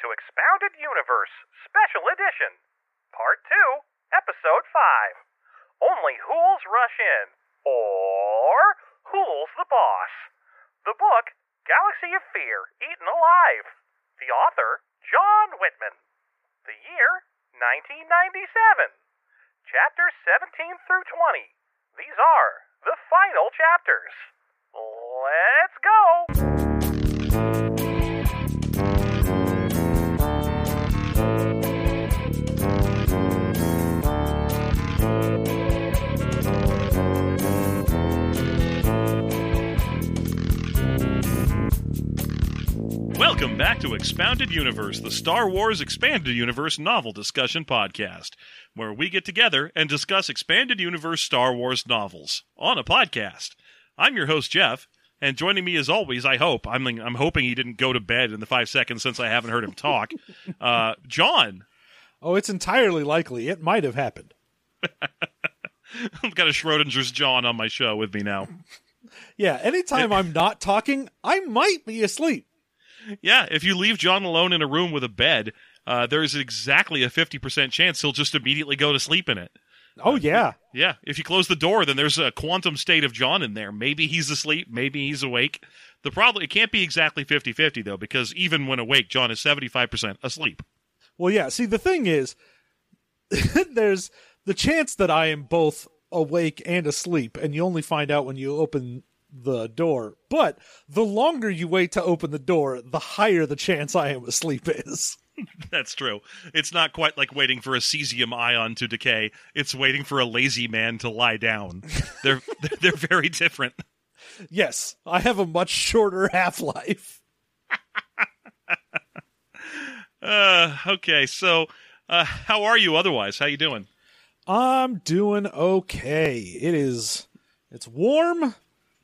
to Expounded Universe, Special Edition, Part 2, Episode 5. Only Hooles Rush In, or Hoole's the Boss. The book, Galaxy of Fear, Eaten Alive. The author, John Whitman. The year, 1997. Chapters 17 through 20. These are the final chapters. Let's go! Welcome back to Expounded Universe, the Star Wars Expanded Universe novel discussion podcast, where we get together and discuss Expanded Universe Star Wars novels on a podcast. I'm your host Jeff, and joining me as always, I hope I'm I'm hoping he didn't go to bed in the five seconds since I haven't heard him talk. Uh, John, Oh, it's entirely likely. It might have happened. I've got a Schrodinger's John on my show with me now. Yeah, anytime I'm not talking, I might be asleep. Yeah, if you leave John alone in a room with a bed, uh, there's exactly a 50% chance he'll just immediately go to sleep in it. Oh, yeah. Yeah, if you close the door, then there's a quantum state of John in there. Maybe he's asleep, maybe he's awake. The problem it can't be exactly 50-50 though because even when awake, John is 75% asleep. Well, yeah. See, the thing is, there's the chance that I am both awake and asleep, and you only find out when you open the door. But the longer you wait to open the door, the higher the chance I am asleep is. That's true. It's not quite like waiting for a cesium ion to decay. It's waiting for a lazy man to lie down. They're they're very different. Yes, I have a much shorter half life. Uh okay, so uh how are you otherwise? How you doing? I'm doing okay. It is it's warm,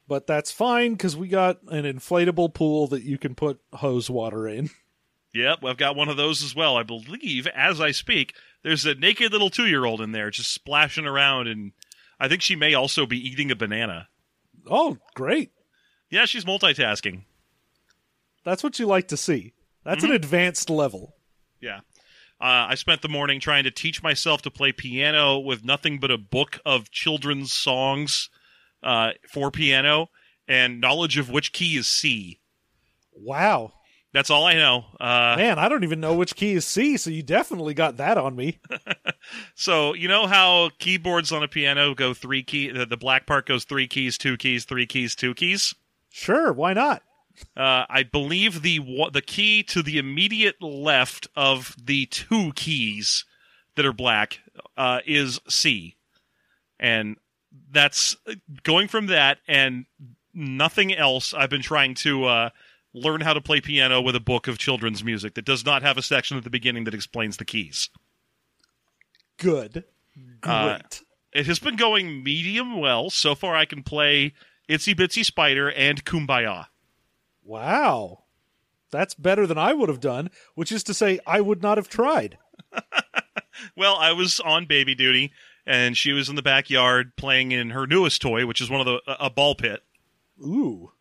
but that's fine because we got an inflatable pool that you can put hose water in. Yep, I've got one of those as well. I believe, as I speak, there's a naked little two year old in there just splashing around, and I think she may also be eating a banana. Oh, great. Yeah, she's multitasking. That's what you like to see. That's an advanced level. Yeah. Uh, I spent the morning trying to teach myself to play piano with nothing but a book of children's songs uh, for piano and knowledge of which key is C. Wow. That's all I know. Uh, Man, I don't even know which key is C, so you definitely got that on me. So you know how keyboards on a piano go three key. The, the black part goes three keys, two keys, three keys, two keys. Sure, why not? Uh, I believe the the key to the immediate left of the two keys that are black uh, is C, and that's going from that and nothing else. I've been trying to uh, learn how to play piano with a book of children's music that does not have a section at the beginning that explains the keys. Good. Great. Uh, It has been going medium well so far. I can play Itsy Bitsy Spider and Kumbaya. wow. That's better than I would have done, which is to say, I would not have tried. Well, I was on baby duty, and she was in the backyard playing in her newest toy, which is one of the a a ball pit. Ooh.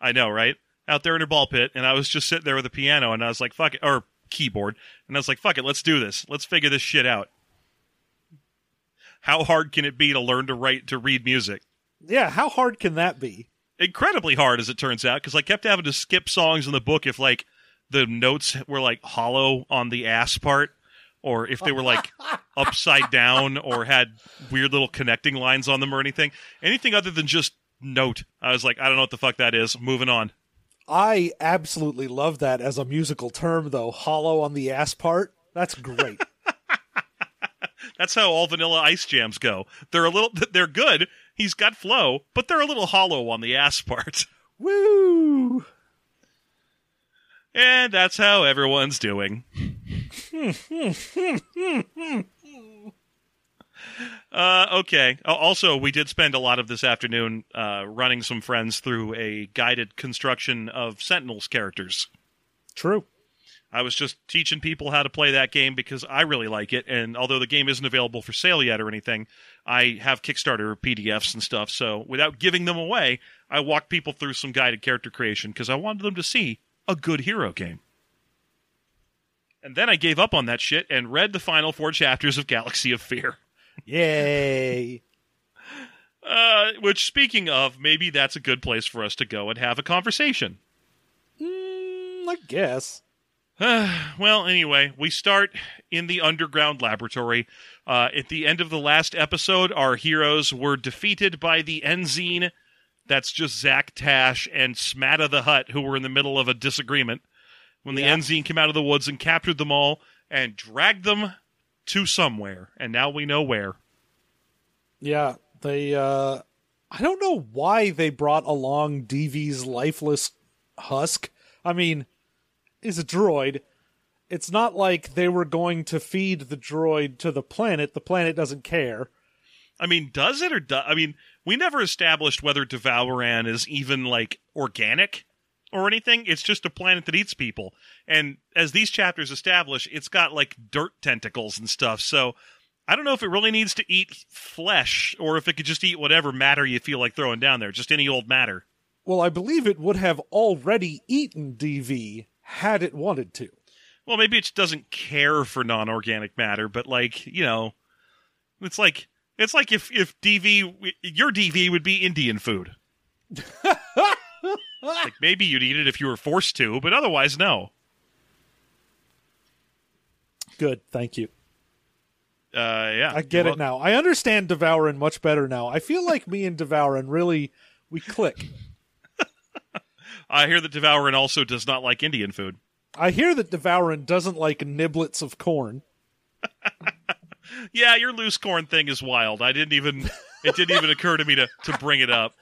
I know, right? Out there in her ball pit, and I was just sitting there with a piano, and I was like, "Fuck it," or keyboard, and I was like, "Fuck it, let's do this. Let's figure this shit out." How hard can it be to learn to write to read music? Yeah, how hard can that be? incredibly hard as it turns out because I kept having to skip songs in the book if like the notes were like hollow on the ass part or if they were like upside down or had weird little connecting lines on them or anything. Anything other than just note. I was like, I don't know what the fuck that is. Moving on. I absolutely love that as a musical term, though. Hollow on the ass part. That's great. That's how all vanilla ice jams go. They're a little they're good. He's got flow, but they're a little hollow on the ass part. Woo! And that's how everyone's doing. uh, okay. Also, we did spend a lot of this afternoon uh, running some friends through a guided construction of Sentinels characters. True. I was just teaching people how to play that game because I really like it. And although the game isn't available for sale yet or anything, I have Kickstarter PDFs and stuff. So without giving them away, I walked people through some guided character creation because I wanted them to see a good hero game. And then I gave up on that shit and read the final four chapters of Galaxy of Fear. Yay! Uh, which, speaking of, maybe that's a good place for us to go and have a conversation. Mm, I guess. well, anyway, we start in the underground laboratory. Uh, at the end of the last episode, our heroes were defeated by the Enzine. That's just Zak Tash and Smada the Hutt, who were in the middle of a disagreement. When the Yeah. Enzine came out of the woods and captured them all and dragged them to somewhere. And now we know where. Yeah, they uh I don't know why they brought along Deevee's lifeless husk. I mean, is a droid. It's not like they were going to feed the droid to the planet. The planet doesn't care. I mean, does it or do- I mean, we never established whether D'vouran is even like organic or anything. It's just a planet that eats people. And as these chapters establish, it's got like dirt tentacles and stuff. So I don't know if it really needs to eat flesh or if it could just eat whatever matter you feel like throwing down there, just any old matter. Well, I believe it would have already eaten Deevee had it wanted to. Well, maybe it doesn't care for non-organic matter, but like, you know, it's like it's like if if Deevee your Deevee would be Indian food. like maybe you'd eat it if you were forced to, but otherwise no. Good, thank you. Uh yeah. I get it now. I understand D'vouran much better now. I feel like me and D'vouran really we click. I hear that D'vouran also does not like Indian food. I hear that D'vouran doesn't like niblets of corn. Yeah, your loose corn thing is wild. I didn't even it didn't even occur to me to to bring it up.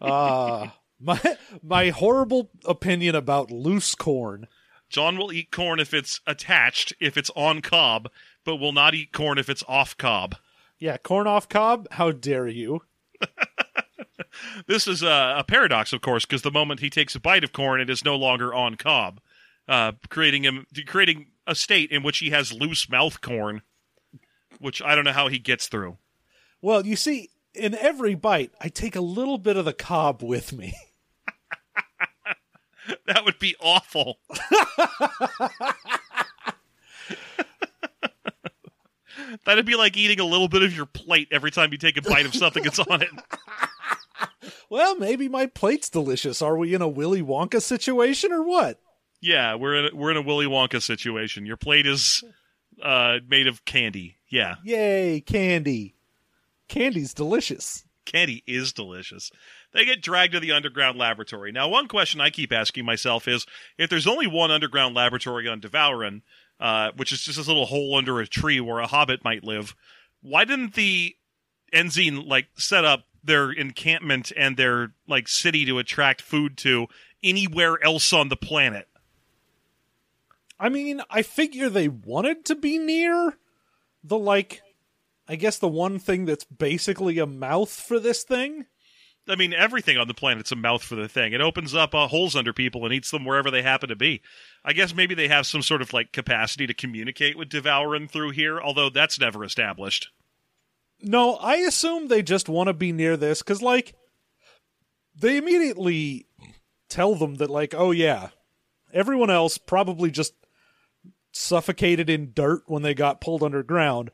Uh my my horrible opinion about loose corn. John will eat corn if it's attached, if it's on cob, but will not eat corn if it's off cob. Yeah, corn off cob. How dare you? This is a, a paradox, of course, because the moment he takes a bite of corn, it is no longer on cob, uh, creating him creating a state in which he has loose mouth corn, which I don't know how he gets through. Well, you see, in every bite, I take a little bit of the cob with me. That would be awful. That'd be like eating a little bit of your plate every time you take a bite of something that's on it. Well, maybe my plate's delicious. Are we in a Willy Wonka situation or what? Yeah, we're in a, we're in a Willy Wonka situation. Your plate is uh, made of candy. Yeah, Yay, candy. Candy's delicious. candy is delicious. They get dragged to the underground laboratory. Now, one question I keep asking myself is if there's only one underground laboratory on D'vouran, uh, which is just this little hole under a tree where a hobbit might live, why didn't the Enzine like set up their encampment and their like city to attract food to anywhere else on the planet? I mean, I figure they wanted to be near the, like, I guess the one thing that's basically a mouth for this thing. I mean, everything on the planet's a mouth for the thing. It opens up uh, holes under people and eats them wherever they happen to be. I guess maybe they have some sort of like capacity to communicate with D'vouran through here, although that's never established. No, I assume they just want to be near this because, like, they immediately tell them that, like, oh yeah, everyone else probably just suffocated in dirt when they got pulled underground,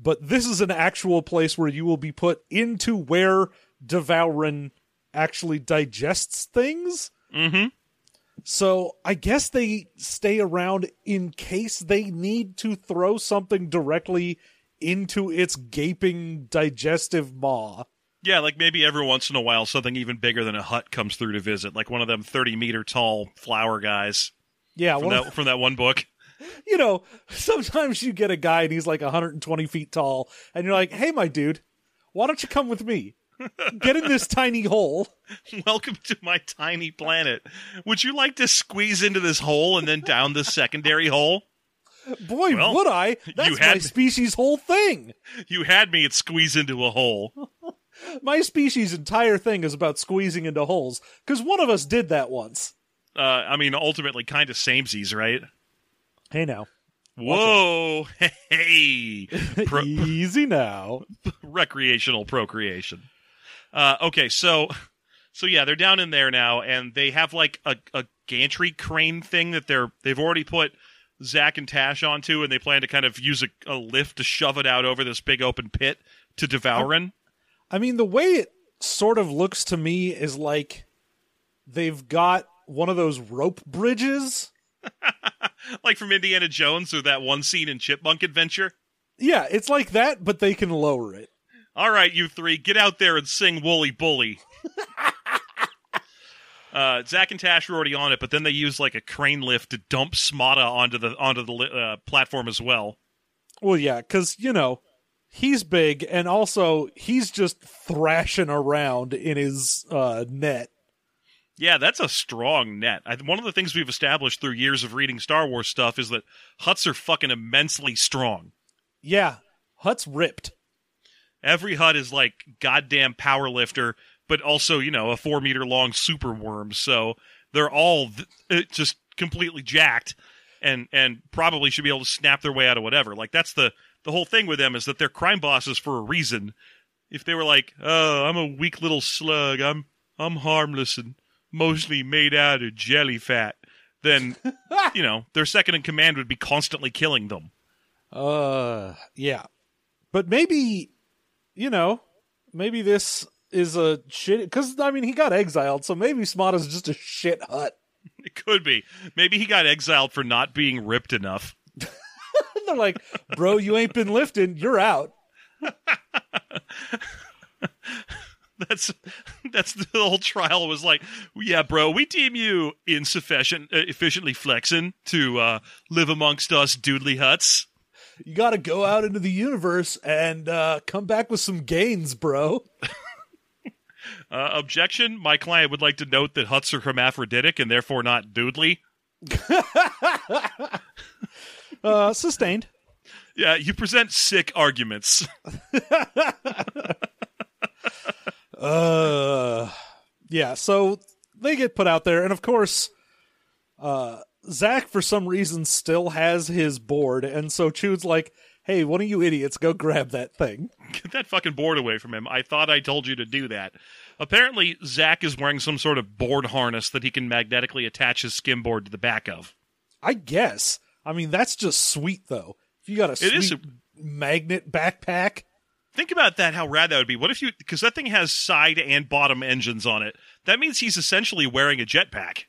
but this is an actual place where you will be put into where D'vouran actually digests things. Mm-hmm. So I guess they stay around in case they need to throw something directly into its gaping digestive maw. Yeah, like maybe every once in a while something even bigger than a Hutt comes through to visit, like one of them thirty meter tall flower guys Yeah, from that from that one book. You know, sometimes you get a guy and he's like 120 feet tall, and you're like, "Hey, my dude, why don't you come with me? Get in this tiny hole." Welcome to my tiny planet. Would you like to squeeze into this hole and then down this secondary hole? Boy, Well, would I! That's you had- my species' whole thing. You had me at squeeze into a hole. My species' entire thing is about squeezing into holes because one of us did that once. Uh, I mean, ultimately, kind of samesies, right? Hey, now, Whoa, hey, Pro- easy now. recreational procreation. Uh, okay, so, so yeah, they're down in there now, and they have like a, a gantry crane thing that they're they've already put Zak and Tash onto, and they plan to kind of use a, a lift to shove it out over this big open pit to D'vouran. I mean, the way it sort of looks to me is like they've got one of those rope bridges. like from Indiana Jones or that one scene in Chipmunk Adventure. Yeah, it's like that, but they can lower it. All right, you three, get out there and sing Wooly Bully. uh, Zak and Tash were already on it, but then they used like a crane lift to dump Smada onto the onto the uh, platform as well. Well, yeah, because, you know, he's big, and also he's just thrashing around in his uh, net. Yeah, that's a strong net. I, one of the things we've established through years of reading Star Wars stuff is that Hutts are fucking immensely strong. Yeah, Hutt's ripped. Every Hutt is like goddamn power lifter, but also you know a four meter long super worm. So they're all th- uh, just completely jacked, and and probably should be able to snap their way out of whatever. Like that's the the whole thing with them is that they're crime bosses for a reason. If they were like, oh, I'm a weak little slug, I'm I'm harmless and mostly made out of jelly fat, then you know their second in command would be constantly killing them. Uh, yeah. But maybe, you know, maybe this is a shit. Because, I mean, he got exiled, so maybe Smada's just a shit Hutt. It could be. Maybe he got exiled for not being ripped enough. They're like, bro, you ain't been lifting. You're out. That's that's the whole trial was like, yeah, bro, we deem you insufficient, uh, efficiently flexing to uh, live amongst us doodly Hutts. You got to go out into the universe and uh, come back with some gains, bro. Uh, objection: My client would like to note that Hutts are hermaphroditic and therefore not doodly. Uh, sustained. Yeah, you present sick arguments. Uh, yeah. So they get put out there, and of course, uh, Zak for some reason still has his board, and so Chood's like, "Hey, one of you idiots, go grab that thing." Get that fucking board away from him. I thought I told you to do that. Apparently, Zak is wearing some sort of board harness that he can magnetically attach his skimboard to the back of. I guess. I mean, that's just sweet though. If you got a sweet is a- magnet backpack, Think about that, how rad that would be. What if you, because that thing has side and bottom engines on it. That means he's essentially wearing a jetpack.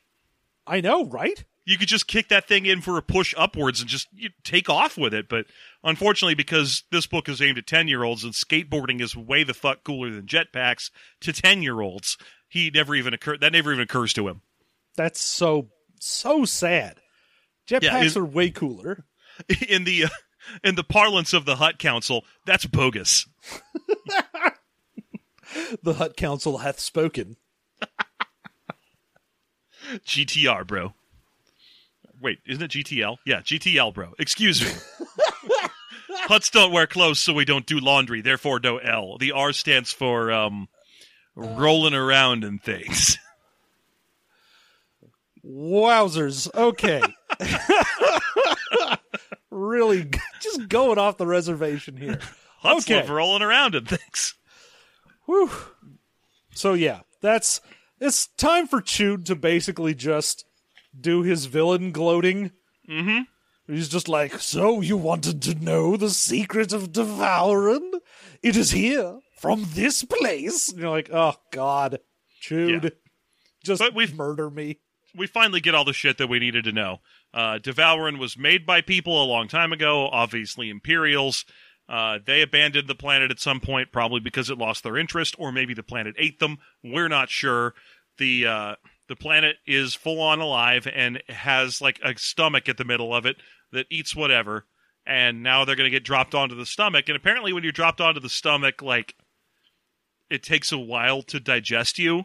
I know, right? You could just kick that thing in for a push upwards and just you, take off with it. But unfortunately, because this book is aimed at 10 year olds and skateboarding is way the fuck cooler than jetpacks to 10 year olds, he never even occur, that never even occurs to him. That's so so sad. Jetpacks Yeah, are way cooler. In the, uh, in the parlance of the Hutt Council, that's bogus. The Hutt Council hath spoken. GTR, bro. Wait, isn't it GTL? Yeah, GTL, bro. Excuse me. Hutts don't wear clothes, so we don't do laundry. Therefore, no L. The R stands for um, rolling around and things. Wowzers. Okay. Really just going off the reservation here. Hutts Okay. love rolling around and things. Whew. So yeah, that's it's time for Chood to basically just do his villain gloating. Mhm. He's just like, so you wanted to know the secret of D'vouran? It is here from this place. And you're like, oh god, Chood, Yeah. just But we've- murder me. We finally get all the shit that we needed to know. Uh, D'vouran was made by people a long time ago, obviously Imperials. Uh, they abandoned the planet at some point, probably because it lost their interest, or maybe the planet ate them. We're not sure. The uh, the planet is full on alive and has like a stomach at the middle of it that eats whatever. And now they're going to get dropped onto the stomach. And apparently, when you're dropped onto the stomach, like it takes a while to digest you.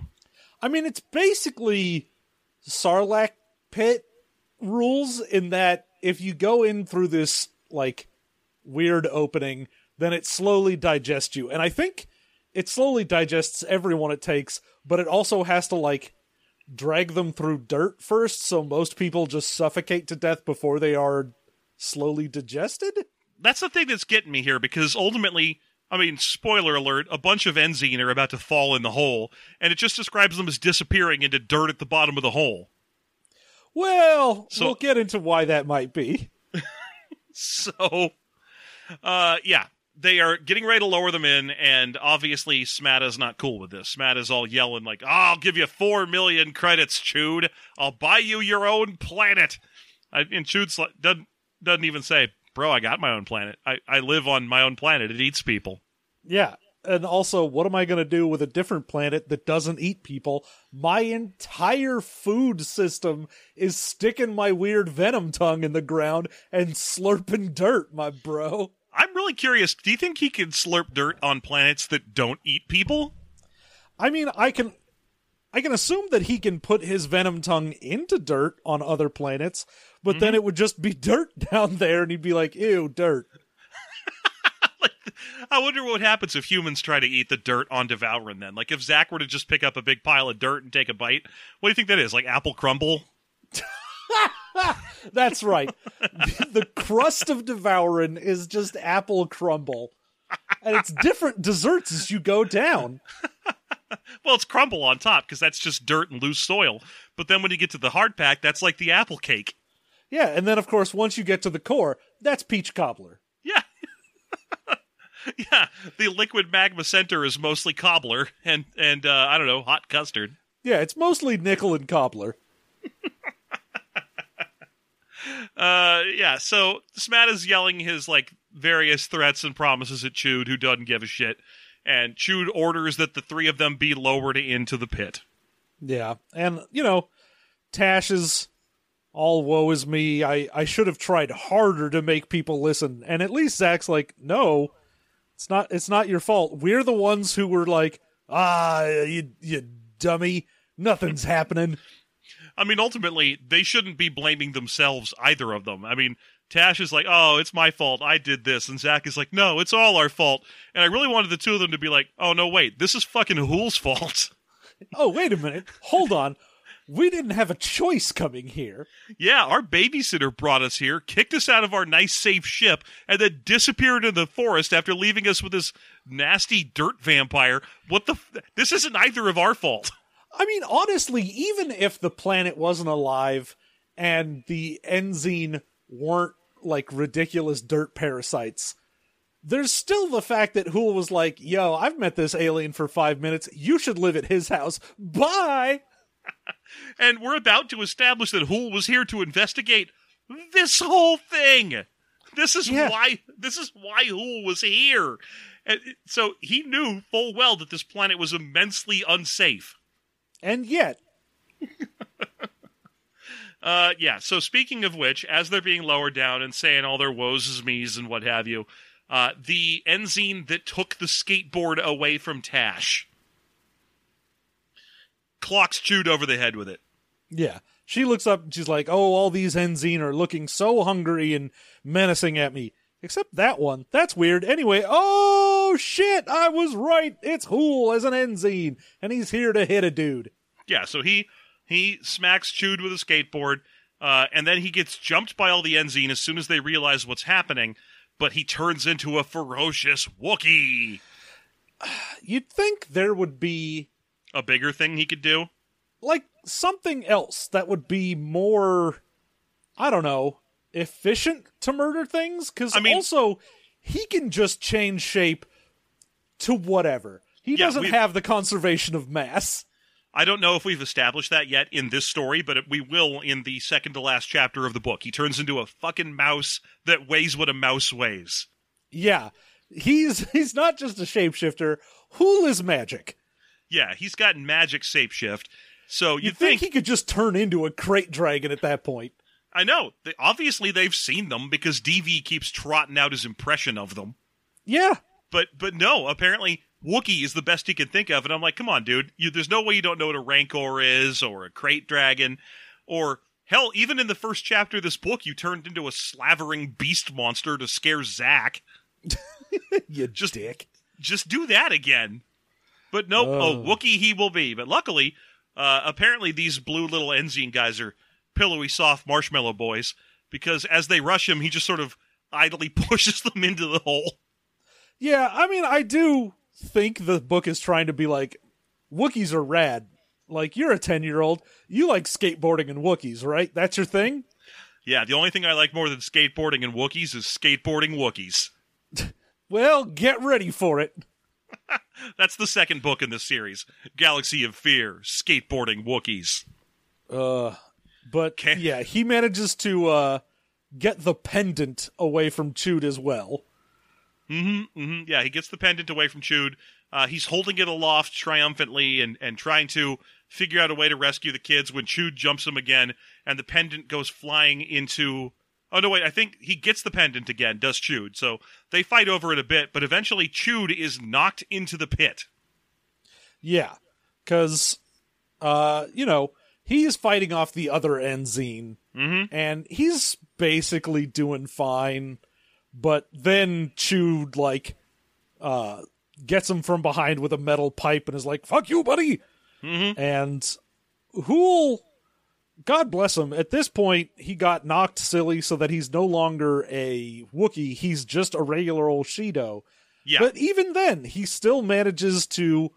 I mean, it's basically Sarlacc pit rules in that if you go in through this like weird opening, then it slowly digests you. And I think it slowly digests everyone it takes, but it also has to like drag them through dirt first, so most people just suffocate to death before they are slowly digested. that's the thing that's getting me here because ultimately, I mean, spoiler alert, a bunch of Enzine are about to fall in the hole, and it just describes them as disappearing into dirt at the bottom of the hole. Well, So- we'll get into why that might be. so, uh, yeah, they are getting ready to lower them in, and obviously Smada's not cool with this. Smada's all yelling like, oh, "I'll give you four million credits, Chood. I'll buy you your own planet." I, and Chood's like, doesn't doesn't even say, "Bro, I got my own planet. I I live on my own planet. It eats people." Yeah. And also, what am I going to do with a different planet that doesn't eat people? My entire food system is sticking my weird venom tongue in the ground and slurping dirt, my bro. I'm really curious. Do you think he can slurp dirt on planets that don't eat people? I mean, I can I can assume that he can put his venom tongue into dirt on other planets, but then mm-hmm. it would just be dirt down there and he'd be like, "Ew, dirt." I wonder what happens if humans try to eat the dirt on D'vouran then. Like if Zak were to just pick up a big pile of dirt and take a bite, what do you think that is? Like apple crumble? That's right. the crust of D'vouran is just apple crumble. And it's different desserts as you go down. Well, it's crumble on top because that's just dirt and loose soil. But then when you get to the hard pack, that's like the apple cake. Yeah, and then of course once you get to the core, that's peach cobbler. Yeah. yeah, the liquid magma center is mostly cobbler and and uh, I don't know, hot custard. Yeah, it's mostly nickel and cobbler. Uh, yeah. So Smat is yelling his like various threats and promises at Chood, who doesn't give a shit, and Chood orders that the three of them be lowered into the pit. Yeah, and you know, Tash is all woe is me. I I should have tried harder to make people listen. And at least Zak's like, no, it's not. It's not your fault. We're the ones who were like, ah, you you dummy, nothing's happening. I mean, ultimately, they shouldn't be blaming themselves, either of them. I mean, Tash is like, oh, it's my fault. I did this. And Zak is like, no, it's all our fault. And I really wanted the two of them to be like, oh, no, wait, this is fucking Hoole's fault. Oh, wait a minute, hold on. We didn't have a choice coming here. yeah, our babysitter brought us here, kicked us out of our nice, safe ship, and then disappeared in the forest after leaving us with this nasty dirt vampire. What the? F- this isn't either of our fault. I mean, honestly, even if the planet wasn't alive and the Enzine weren't like ridiculous dirt parasites, there's still the fact that Hoole was like, yo, I've met this alien for five minutes. You should live at his house. Bye. And we're about to establish that Hoole was here to investigate this whole thing. This is Yeah. why this is why Hoole was here. And so he knew full well that this planet was immensely unsafe. And yet, Uh, yeah. So speaking of which, as they're being lowered down and saying all their woes is me's and what have you, uh, the Enzine that took the skateboard away from Tash clocks Chood over the head with it. yeah, she looks up and she's like, oh, all these Enzine are looking so hungry and menacing at me. Except that one. That's weird. Anyway, oh shit, I was right. It's Hoole as an Enzine, and he's here to hit a dude. Yeah. So he he smacks Chood with a skateboard, uh, and then he gets jumped by all the Enzine as soon as they realize what's happening. But he turns into a ferocious Wookiee. You'd think there would be A bigger thing he could do. like something else that would be more I don't know, efficient to murder things cuz I mean- also he can just change shape to whatever. He Yeah, doesn't have the conservation of mass. I don't know if we've established that yet in this story, but it, we will in the second to last chapter of the book. He turns into a fucking mouse that weighs what a mouse weighs. Yeah. He's he's not just a shapeshifter. Hoole is magic. Yeah, he's got magic shapeshift. So you You'd think he could just turn into a krayt dragon at that point. I know. They, obviously, they've seen them because Deevee keeps trotting out his impression of them. Yeah. But but no, apparently Wookiee is the best he can think of, and I'm like, come on, dude. You, there's no way you don't know what a Rancor is, or a Krayt Dragon, or hell, even in the first chapter of this book, you turned into a slavering beast monster to scare Zak. You Just- dick. Just do that again. But nope, Oh. oh, Wookiee he will be. But luckily, uh, apparently these blue little Enzine guys are pillowy, soft marshmallow boys because as they rush him, he just sort of idly pushes them into the hole. Yeah, I mean, I do think the book is trying to be like, Wookiees are rad. Like, you're a 10 year old. You like skateboarding and Wookiees, right? That's your thing? Yeah, the only thing I like more than skateboarding and Wookiees is skateboarding Wookiees. Well, get ready for it. That's the second book in this series. Galaxy of Fear, skateboarding Wookiees. Uh, but Okay. yeah, he manages to uh get the pendant away from Chood as well. Mm-hmm, mm-hmm. Yeah, he gets the pendant away from Chood. Uh, he's holding it aloft triumphantly and, and trying to figure out a way to rescue the kids when Chood jumps him again, and the pendant goes flying into. Oh no, wait! I think he gets the pendant again. Does Chood? So they fight over it a bit, but eventually Chood is knocked into the pit. Yeah, because uh, you know he's fighting off the other Enzine, Mm-hmm. and he's basically doing fine. But then Chood like uh gets him from behind with a metal pipe and is like, "Fuck you, buddy!" Mm-hmm. And Hoole, God bless him, at this point he got knocked silly so that he's no longer a Wookiee. He's just a regular old Shi'ido. Yeah. But even then, he still manages to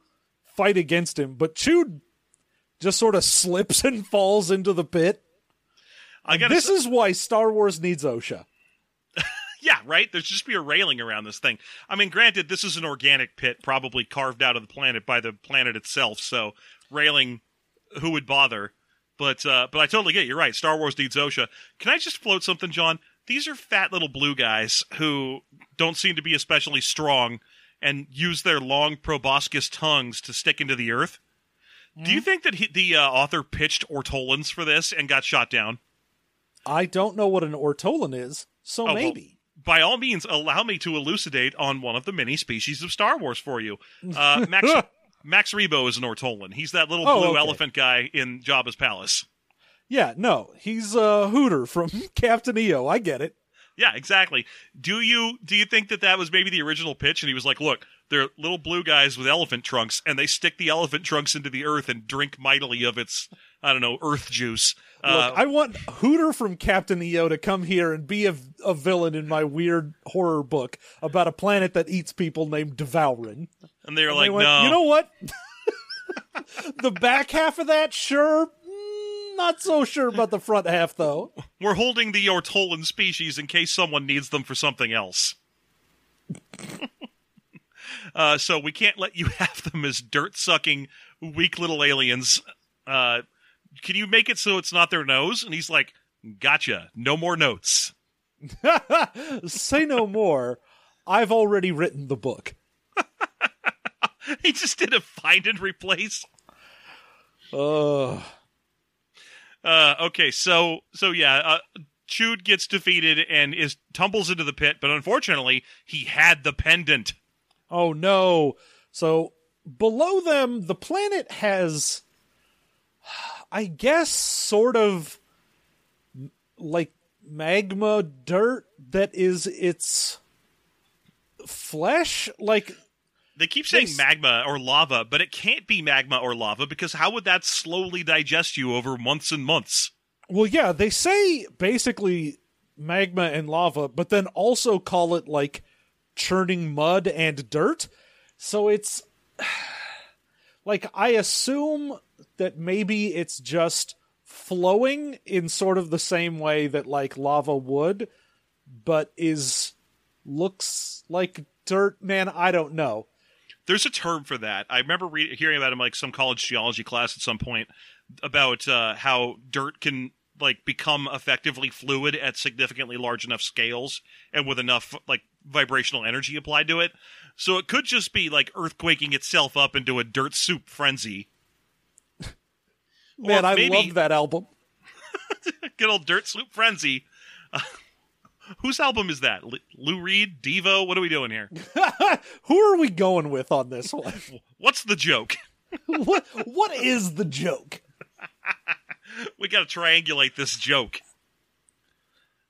fight against him. But Chood just sort of slips and falls into the pit. I gotta This is why Star Wars needs OSHA. Yeah, right? There's just be a railing around this thing. I mean, granted, this is an organic pit, probably carved out of the planet by the planet itself, so railing, who would bother? But uh, but I totally get it. You're right. Star Wars needs OSHA. Can I just float something, John? These are fat little blue guys who don't seem to be especially strong and use their long proboscis tongues to stick into the earth. Do you think that he, the uh, author pitched ortolans for this and got shot down? I don't know what an Ortolan is, so Oh, well, maybe. By all means, allow me to elucidate on one of the many species of Star Wars for you. Uh, Max Max Rebo is an Ortolan. He's that little Oh, blue okay. elephant guy in Jabba's palace. Yeah, no, he's a Hooter from Captain EO. I get it. Yeah, exactly. Do you do you think that that was maybe the original pitch? And he was like, "Look, they're little blue guys with elephant trunks, and they stick the elephant trunks into the earth and drink mightily of its, I don't know, earth juice." Uh, I want Hooter from Captain EO to come here and be a, a villain in my weird horror book about a planet that eats people named D'vouran. and they were And like, they went, "No, You know what? the back half of that, sure. Mm, Not so sure about the front half, though. we're holding the Ortolan species in case someone needs them for something else." uh, so we can't let you have them as dirt sucking, weak little aliens. Uh, can you make it so it's not their nose? And he's like, "Gotcha. No more notes." Say no more. I've already written the book. he just did a find and replace. Uh, Uh, okay, so so yeah, uh, Chood gets defeated and is tumbles into the pit, but unfortunately, he had the pendant. oh no. So below them, the planet has, I guess, sort of like magma dirt that is its flesh. Like, They keep saying This- magma or lava, but it can't be magma or lava because how would that slowly digest you over months and months? well, yeah, they say basically magma and lava, but then also call it like churning mud and dirt. So it's like I assume that maybe it's just flowing in sort of the same way that like lava would, but is looks like dirt. Man, I don't know. There's a term for that. I remember re- hearing about it in like some college geology class at some point about uh, how dirt can like become effectively fluid at significantly large enough scales and with enough like vibrational energy applied to it. So it could just be like earthquaking itself up into a dirt soup frenzy. Man, I maybe- love that album. Good old dirt Sloop frenzy. Uh, whose album is that? L- Lou Reed, Devo. What are we doing here? Who are we going with on this one? What's the joke? what what is the joke? we got to triangulate this joke.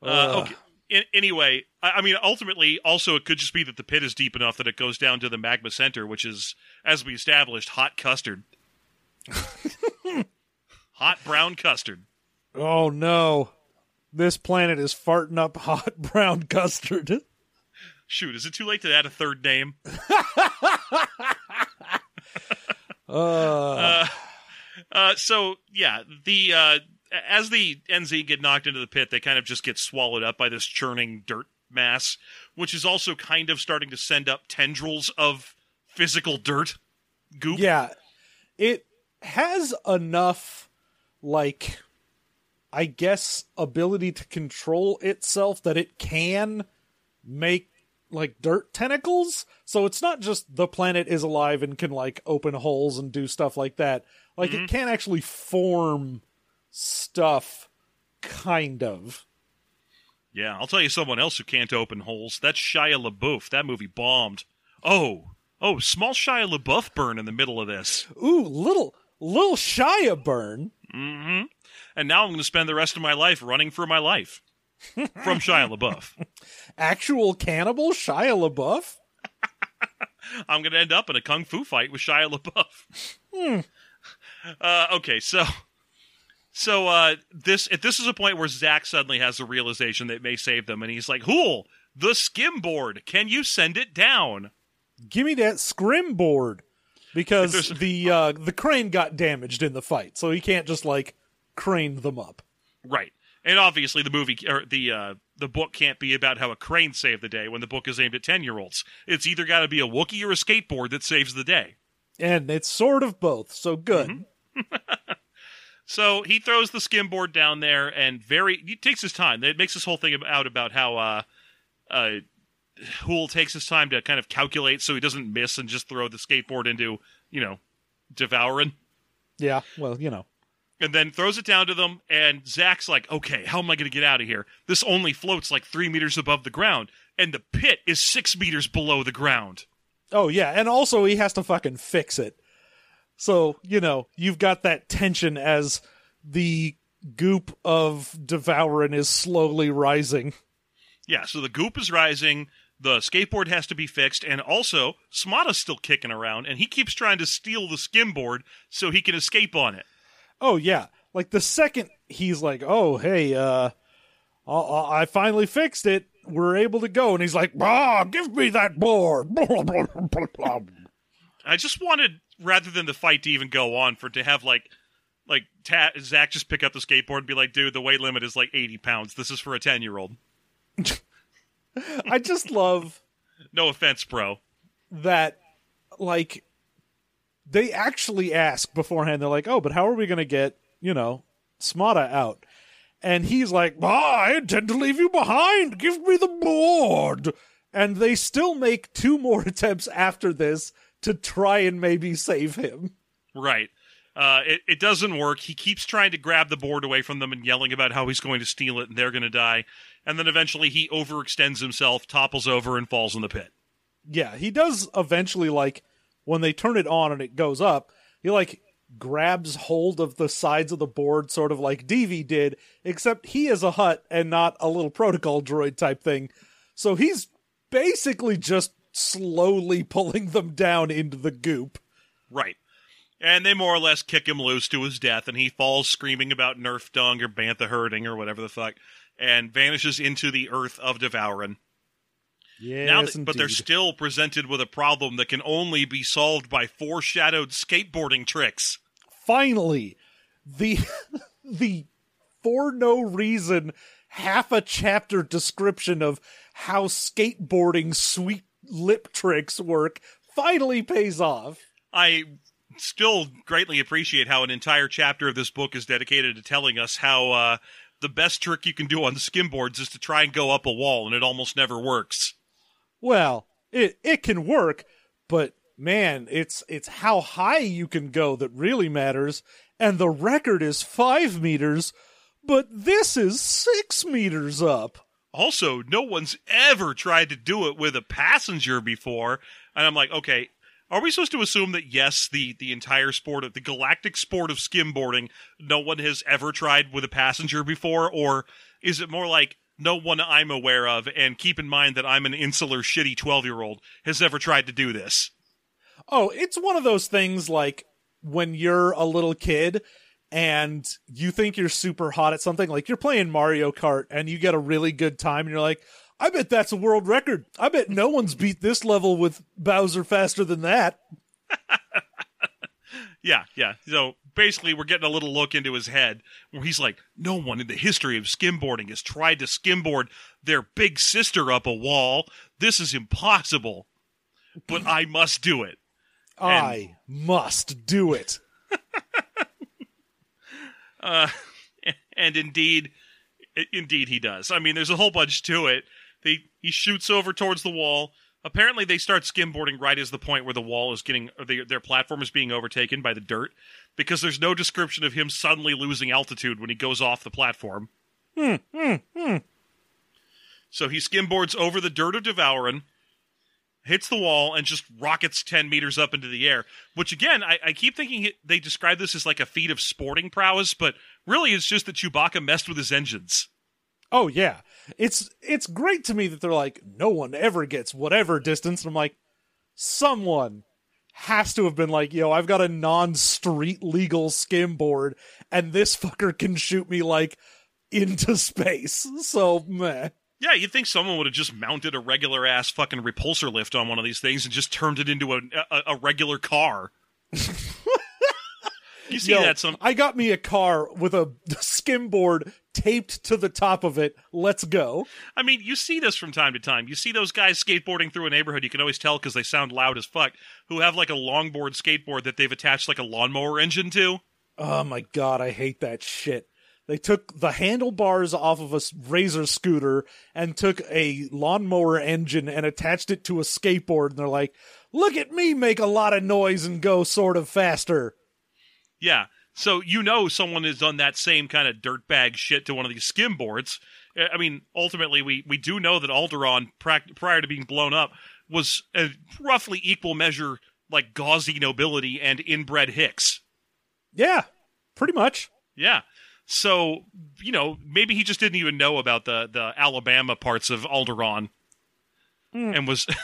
Uh, Ugh. okay. In, anyway, I, I mean, ultimately, also it could just be that the pit is deep enough that it goes down to the magma center, which is, as we established, hot custard. Hot brown custard. Oh no. This planet is farting up hot brown custard. Shoot, is it too late to add a third name? Uh, Uh, so yeah, the uh, as the NZ get knocked into the pit, they kind of just get swallowed up by this churning dirt mass, which is also kind of starting to send up tendrils of physical dirt goop. Yeah, it has enough, like, I guess, ability to control itself that it can make like dirt tentacles. So it's not just the planet is alive and can like open holes and do stuff like that. Like it mm-hmm. can actually form stuff, kind of. Yeah, I'll tell you someone else who can't open holes. That's Shia LaBeouf. That movie bombed. Oh, oh, small Shia LaBeouf burn in the middle of this. Ooh, little little Shia burn. Hmm And now I'm going to spend the rest of my life running for my life from Shia LaBeouf. Actual cannibal Shia LaBeouf. I'm going to end up in a kung fu fight with Shia LaBeouf. Uh, okay, so so uh, this if this is a point where Zak suddenly has a realization that may save them, and he's like, "Hoole, the skim board, can you send it down?" Give me that scrim board because the uh, the crane got damaged in the fight, so he can't just like crane them up. Right, and obviously the movie or the uh, the book can't be about how a crane saved the day when the book is aimed at ten year olds. It's either got to be a Wookiee or a skateboard that saves the day. And it's sort of both, so good. So he throws the skim board down there and very he takes his time. It makes this whole thing out about how uh uh Hoole takes his time to kind of calculate so he doesn't miss and just throw the skateboard into, you know, D'vouran. Yeah, well, you know. And then throws it down to them, and Zak's like, okay, how am I going to get out of here? This only floats like three meters above the ground, and the pit is six meters below the ground. Oh yeah, and also he has to fucking fix it. So, you know, you've got that tension as the goop of D'vouran is slowly rising. Yeah, so the goop is rising, the skateboard has to be fixed, and also Smada's still kicking around, and he keeps trying to steal the skimboard so he can escape on it. Oh yeah, like the second he's like, "Oh hey, uh, I I finally fixed it. We're able to go," and he's like, "Ah, give me that board." I just wanted, rather than the fight to even go on, for to have like, like Ta- Zak just pick up the skateboard and be like, "Dude, the weight limit is like eighty pounds. This is for a ten year old." I just love No offense, bro. that, like, they actually ask beforehand. They're like, "Oh, but how are we going to get you know Smada out?" And he's like, ah, "I intend to leave you behind. Give me the board." And they still make two more attempts after this to try and maybe save him. Right. Uh, it, it doesn't work. He keeps trying to grab the board away from them and yelling about how he's going to steal it and they're going to die. And then eventually he overextends himself, topples over, and falls in the pit. Yeah, he does eventually like when they turn it on and it goes up, he like grabs hold of the sides of the board sort of like Deevee did, except he is a Hutt and not a little protocol droid type thing. So he's basically just slowly pulling them down into the goop. Right. And they more or less kick him loose to his death, and he falls screaming about Nerf Dung or Bantha hurting or whatever the fuck, and vanishes into the earth of D'vouran. Yes, now, that- but they're still presented with a problem that can only be solved by foreshadowed skateboarding tricks. finally the the for no reason half a chapter description of how skateboarding sweet lip tricks work finally pays off. I still greatly appreciate how an entire chapter of this book is dedicated to telling us how uh, the best trick you can do on the skimboards is to try and go up a wall, and it almost never works. Well, it it can work, but man, it's it's how high you can go that really matters, and the record is 5 meters, but this is 6 meters up. Also, no one's ever tried to do it with a passenger before, and I'm like, okay, are we supposed to assume that yes, the the entire sport of the galactic sport of skimboarding, no one has ever tried with a passenger before, or is it more like no one I'm aware of, and keep in mind that I'm an insular, shitty twelve year old has ever tried to do this? Oh, it's one of those things like when you're a little kid and you think you're super hot at something, like you're playing Mario Kart and you get a really good time and you're like, I bet that's a world record. I bet no one's beat this level with Bowser faster than that. Yeah, yeah. So basically, we're getting a little look into his head where he's like, no one in the history of skimboarding has tried to skimboard their big sister up a wall. This is impossible. But I must do it. I must do it. Uh, and indeed, indeed he does. I mean, there's a whole bunch to it. He he shoots over towards the wall. Apparently, they start skimboarding right as the point where the wall is getting, or the, their platform is being overtaken by the dirt, because there's no description of him suddenly losing altitude when he goes off the platform. Hmm, hmm, hmm. So he skimboards over the dirt of D'vouran, hits the wall, and just rockets 10 meters up into the air. Which, again, I, I keep thinking they describe this as like a feat of sporting prowess, but really it's just that Chewbacca messed with his engines. Oh yeah, it's it's great to me that they're like no one ever gets whatever distance. And I'm like, someone has to have been like, yo, I've got a non-street legal skimboard, and this fucker can shoot me like into space. So meh. Yeah, you'd think someone would have just mounted a regular ass fucking repulsor lift on one of these things and just turned it into a a, a regular car. you see Yo, that some I got me a car with a skimboard taped to the top of it. Let's go. I mean, you see this from time to time. You see those guys skateboarding through a neighborhood. You can always tell because they sound loud as fuck. Who have like a longboard skateboard that they've attached like a lawnmower engine to. Oh my god, I hate that shit. They took the handlebars off of a razor scooter and took a lawnmower engine and attached it to a skateboard, and they're like, "Look at me make a lot of noise and go sort of faster." Yeah. So you know someone has done that same kind of dirtbag shit to one of these skim boards. Uh, I mean, ultimately, we, we do know that Alderaan, prior to being blown up, was a roughly equal measure like gauzy nobility and inbred hicks. Yeah, pretty much. Yeah. So, you know, maybe he just didn't even know about the, the Alabama parts of Alderaan Hmm. and was.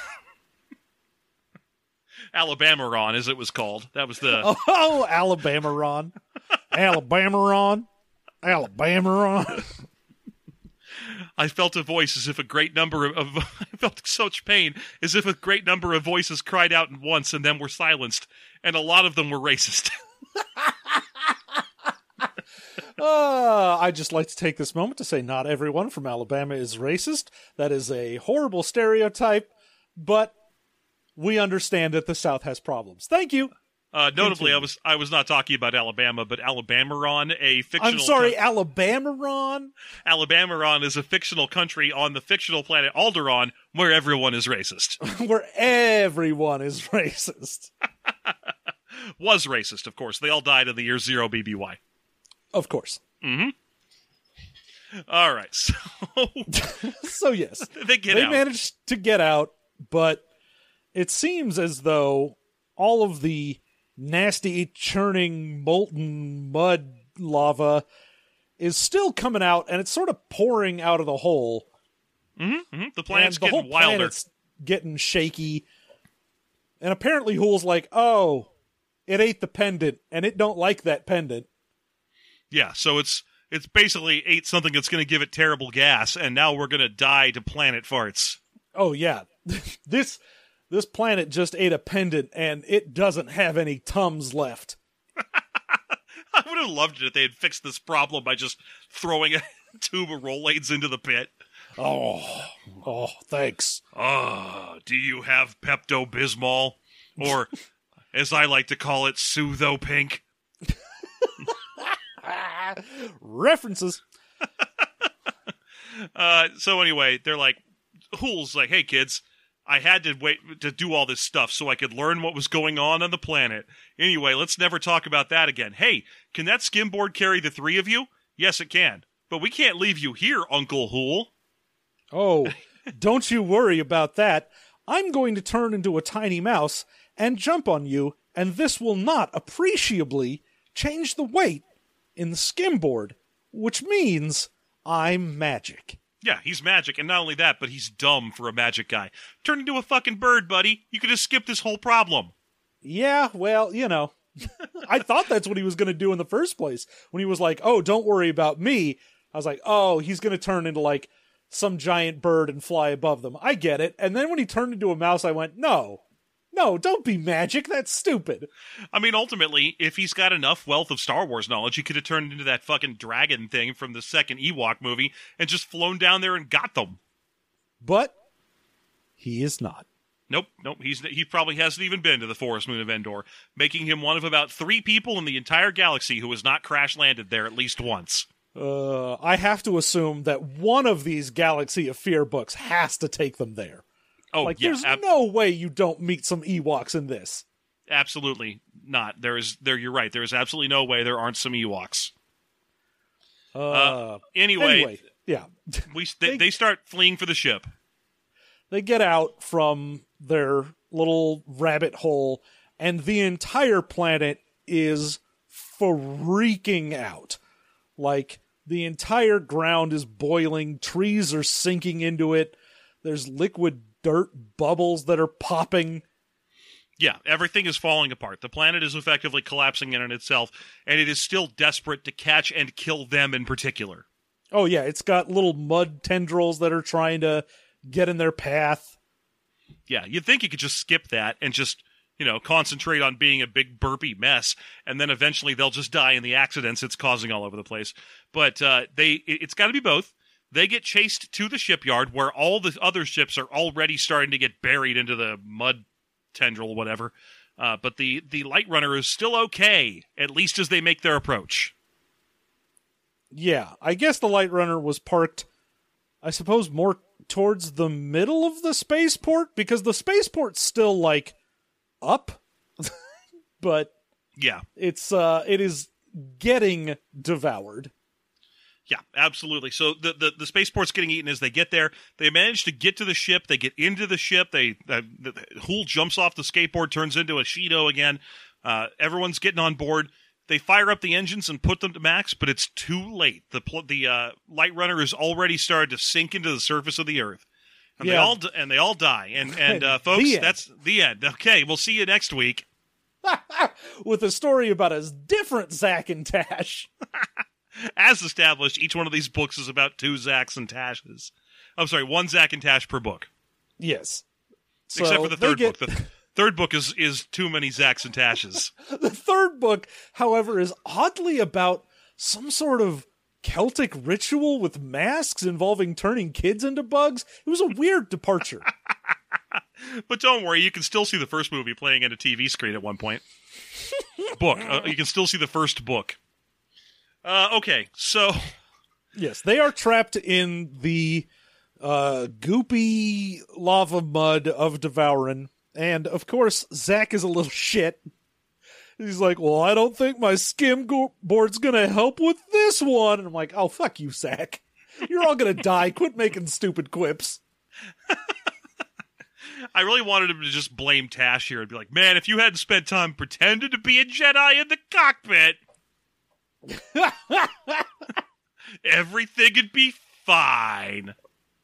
Alabama Ron, as it was called. That was the. Oh, Alabama Ron, Alabama Ron, Alabama Ron. I felt a voice as if a great number of, of I felt such pain as if a great number of voices cried out at once and then were silenced, and a lot of them were racist. Uh, I just like to take this moment to say not everyone from Alabama is racist. That is a horrible stereotype, but we understand that the South has problems. Thank you. Uh, notably, Continue. I was I was not talking about Alabama, but Alabama Ron, a fictional. I'm sorry, co- Alabama Ron. Alabama Ron is a fictional country on the fictional planet Alderaan, where everyone is racist. where everyone is racist. Was racist, of course. They all died in the year zero BBY. Of course. Mm-hmm. All right, so So yes, they get they out. managed to get out, but it seems as though all of the nasty, churning, molten mud lava is still coming out, and it's sort of pouring out of the hole. Mhm, mhm. The planet's the getting wilder. planet's getting shaky. And apparently, Hoole's like, "Oh, it ate the pendant, and it don't like that pendant." Yeah, so it's it's basically ate something that's going to give it terrible gas, and now we're going to die to planet farts. Oh yeah, this this planet just ate a pendant, and it doesn't have any tums left. I would have loved it if they had fixed this problem by just throwing a tube of Rolaids into the pit. Oh, oh, thanks. Ah, do you have Pepto Bismol, or as I like to call it, Sootho Pink? References. Uh, so anyway, they're like, Hoole's like, hey kids, I had to wait to do all this stuff so I could learn what was going on on the planet. Anyway, let's never talk about that again. Hey, can that skimboard carry the three of you? Yes, it can. But we can't leave you here, Uncle Hoole. Oh, don't you worry about that. I'm going to turn into a tiny mouse and jump on you, and this will not appreciably change the weight in the skimboard, which means I'm magic. Yeah, he's magic, and not only that, but he's dumb for a magic guy. Turn into a fucking bird, buddy. You could have skipped this whole problem. Yeah, well, you know, I thought that's what he was going to do in the first place. When he was like, "Oh, don't worry about me," I was like, "Oh, he's going to turn into like some giant bird and fly above them." I get it. And then when he turned into a mouse, I went, "No, No, don't be magic. That's stupid. I mean, ultimately, if he's got enough wealth of Star Wars knowledge, he could have turned into that fucking dragon thing from the second Ewok movie and just flown down there and got them. But he is not. Nope, nope. He's he probably hasn't even been to the forest moon of Endor, making him one of about three people in the entire galaxy who has not crash landed there at least once. Uh, I have to assume that one of these Galaxy of Fear books has to take them there. Oh, Like, yeah, there's ab- no way you don't meet some Ewoks in this. absolutely not. There is there. You're right. There is absolutely no way there aren't some Ewoks. Uh, Anyway, anyway, yeah. we they, they start fleeing for the ship. they get out from their little rabbit hole, and the entire planet is freaking out. Like, the entire ground is boiling, trees are sinking into it, there's liquid dirt bubbles that are popping. Yeah, everything is falling apart. The planet is effectively collapsing in on itself, and it is still desperate to catch and kill them in particular. Oh, yeah, it's got little mud tendrils that are trying to get in their path. Yeah, you'd think you could just skip that and just, you know, concentrate on being a big burpy mess, and then eventually they'll just die in the accidents it's causing all over the place. But uh, they, it- it's got to be both. They get chased to the shipyard where all the other ships are already starting to get buried into the mud tendril, whatever. Uh, but the the light runner is still okay, at least as they make their approach. Yeah, I guess the Light Runner was parked, I suppose, more towards the middle of the spaceport because the spaceport's still like up, but Yeah, it's uh, it is getting devoured. Yeah, absolutely. So the, the the spaceport's getting eaten as they get there. They manage to get to the ship. They get into the ship. They uh, the, Hoole jumps off the skateboard, turns into a Shi'ido again. Uh, everyone's getting on board. They fire up the engines and put them to max, but it's too late. The pl- the uh, light runner is already started to sink into the surface of the earth, and they all d- and they all die. And and uh, folks, end. that's the end. Okay, we'll see you next week. With a story about a different Zak and Tash. As established, each one of these books is about two Zaks and Tashes. I'm sorry, one Zak and Tash per book. Yes. except So for the third get- book. The third book is is too many Zaks and Tashes. The third book, however, is oddly about some sort of Celtic ritual with masks involving turning kids into bugs. It was a weird departure. but don't worry, you can still see the first movie playing on a TV screen at one point. book. Uh, you can still see the first book. Uh, okay, so Yes, they are trapped in the uh, goopy lava mud of D'vouran. And of course, Zak is a little shit. He's like, Well, I don't think my skim go- board's going to help with this one. And I'm like, Oh, fuck you, Zak. You're all going to die. Quit making stupid quips. I really wanted him to just blame Tash here and be like, "Man, if you hadn't spent time pretending to be a Jedi in the cockpit, everything would be fine."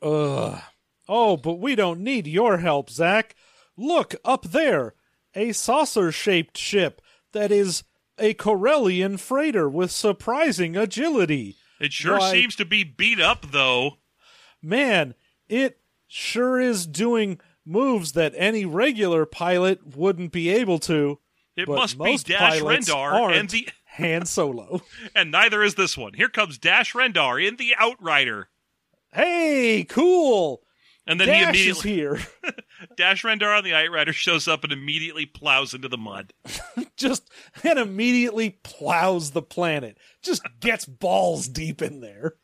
Ugh. Oh, but we don't need your help, Zak. Look, up there. A saucer shaped ship that is a Corellian freighter with surprising agility. It sure Why- seems to be beat up, though. Man, it sure is doing moves that any regular pilot wouldn't be able to. It must be Dash Rendar aren't and the Han Solo. and neither is this one. Here comes Dash Rendar in the Outrider. hey, cool. And then he Dash is immediately here. Dash Rendar on the Outrider shows up and immediately plows into the mud. Just and immediately plows the planet. Just gets balls deep in there.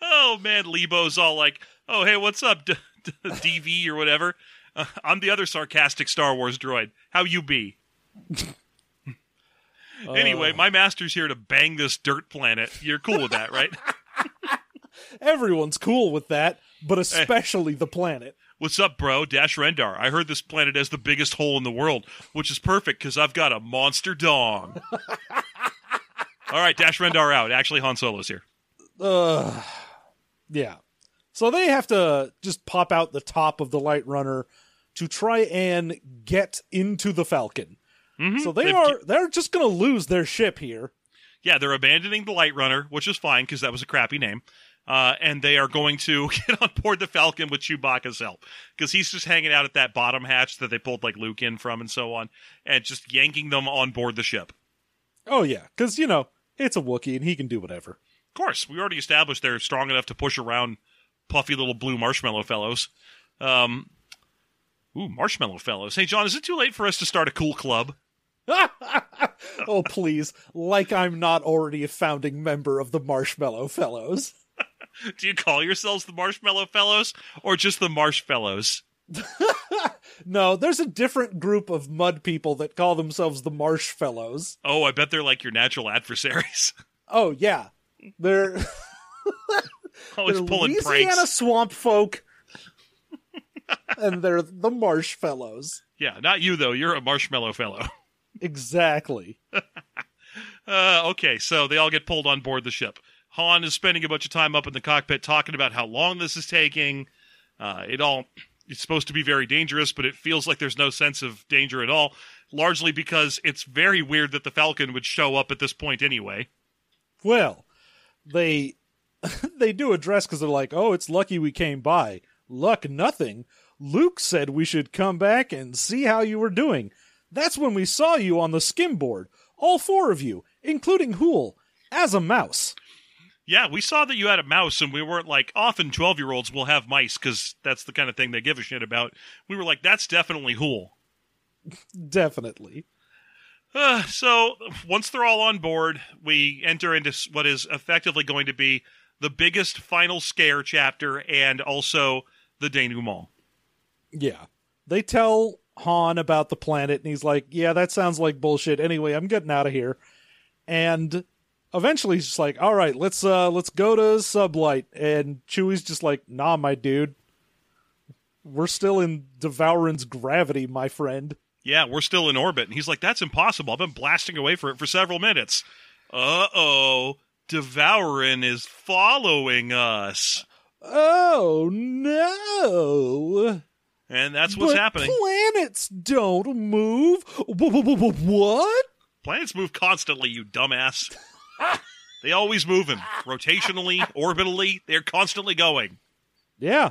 Oh man, Leebo's all like, "Oh hey, what's up, D- D- Deevee or whatever? Uh, I'm the other sarcastic Star Wars droid. How you be?" Anyway, Uh, my master's here to bang this dirt planet. You're cool with that, right? everyone's cool with that, but especially the planet. What's up, bro? Dash Rendar. I heard this planet has the biggest hole in the world, which is perfect because I've got a monster dong. All right, Dash Rendar out. Actually, Han Solo's here. Ugh. Yeah. So they have to just pop out the top of the Light Runner to try and get into the Falcon. Mhm. So they They've- are they're just going to lose their ship here. Yeah, they're abandoning the Light Runner, which is fine because that was a crappy name. Uh, and they are going to get on board the Falcon with Chewbacca's help because he's just hanging out at that bottom hatch that they pulled like Luke in from and so on, and just yanking them on board the ship. Oh yeah, because you know it's a Wookiee and he can do whatever. Of course, we already established they're strong enough to push around puffy little blue marshmallow fellows. Um, ooh, marshmallow fellows. Hey, John, is it too late for us to start a cool club? oh please, like I'm not already a founding member of the Marshmallow Fellows. Do you call yourselves the Marshmallow Fellows or just the Marsh Fellows? no, there's a different group of mud people that call themselves the Marsh Fellows. Oh, I bet they're like your natural adversaries. Oh yeah, they're Always they're pulling Louisiana pranks. swamp folk, and they're the Marsh Fellows. Yeah, not you though. You're a marshmallow fellow. Exactly. Uh, okay, so they all get pulled on board the ship. Han is spending a bunch of time up in the cockpit talking about how long this is taking. Uh, it all it's supposed to be very dangerous, but it feels like there's no sense of danger at all. Largely because it's very weird that the Falcon would show up at this point anyway. Well, they they do address because they're like, "Oh, it's lucky we came by. Luck nothing. Luke said we should come back and see how you were doing. That's when we saw you on the skim board, all four of you, including Hoole, as a mouse." Yeah, we saw that you had a mouse, and we weren't like often twelve year olds will have mice because that's the kind of thing they give a shit about. We were like, that's definitely Hoole. Definitely. Uh, so once they're all on board, we enter into what is effectively going to be the biggest final scare chapter and also the denouement. Yeah. They tell Han about the planet, and he's like, Yeah, that sounds like bullshit. Anyway, I'm getting out of here. And eventually he's just like, All right, let's uh let's go to Sublight. And Chewie's just like, Nah, my dude. We're still in D'vouran's gravity, my friend. Yeah, we're still in orbit, and he's like, "That's impossible. I've been blasting away for it for several minutes." Uh oh, D'vouran is following us, Oh no. And that's what's but happening. Planets don't move. Wh- wh- wh- wh- What? Planets move constantly, you dumbass. they always moving, rotationally, orbitally. They're constantly going. Yeah.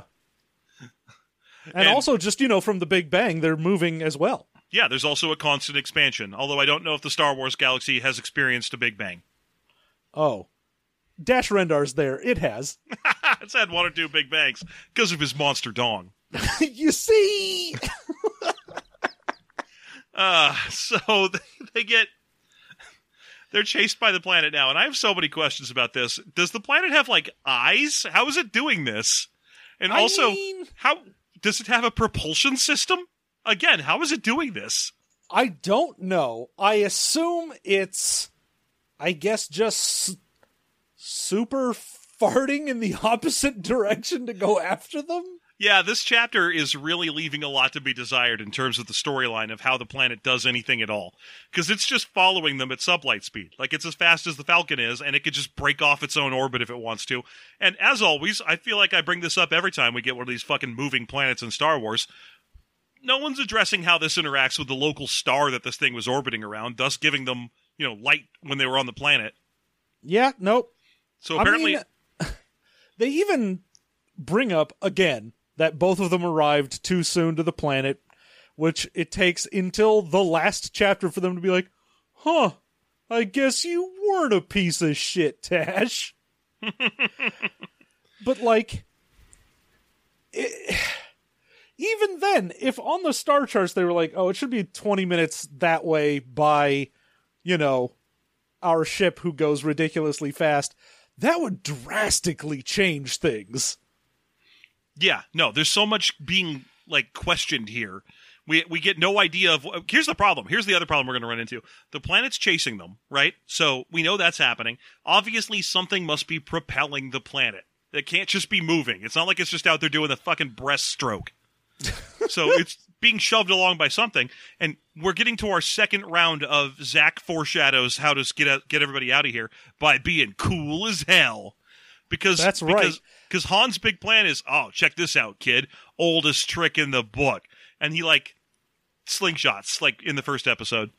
And, And- also, just, you know, from the Big Bang, they're moving as well. Yeah, there's also a constant expansion, although I don't know if the Star Wars galaxy has experienced a Big Bang. Oh. Dash Rendar's there. It has. it's had one or two Big Bangs because of his monster dong. you see? Uh, so they, get. They're chased by the planet now, and I have so many questions about this. Does the planet have, like, eyes? How is it doing this? And I also, mean- how. Does it have a propulsion system? Again, how is it doing this? I don't know. I assume it's, I guess, just super farting in the opposite direction to go after them? Yeah, this chapter is really leaving a lot to be desired in terms of the storyline of how the planet does anything at all. Because it's just following them at sublight speed. Like, it's as fast as the Falcon is, and it could just break off its own orbit if it wants to. And as always, I feel like I bring this up every time we get one of these fucking moving planets in Star Wars. No one's addressing how this interacts with the local star that this thing was orbiting around, thus giving them, you know, light when they were on the planet. Yeah, nope. So apparently, I mean, they even bring up again that both of them arrived too soon to the planet, which it takes until the last chapter for them to be like, huh, I guess you weren't a piece of shit, Tash. but, like, it, even then, if on the star charts they were like, oh, it should be 20 minutes that way by, you know, our ship who goes ridiculously fast, that would drastically change things. Yeah, no, there's so much being like questioned here. We we get no idea of Here's the problem. Here's the other problem we're going to run into. The planet's chasing them, right? So we know that's happening. Obviously something must be propelling the planet. It can't just be moving. It's not like it's just out there doing a fucking breaststroke. so it's being shoved along by something and we're getting to our second round of Zak foreshadows how to get out, get everybody out of here by being cool as hell. Because That's right. because because Han's big plan is, oh, check this out, kid. Oldest trick in the book. And he like slingshots, like in the first episode.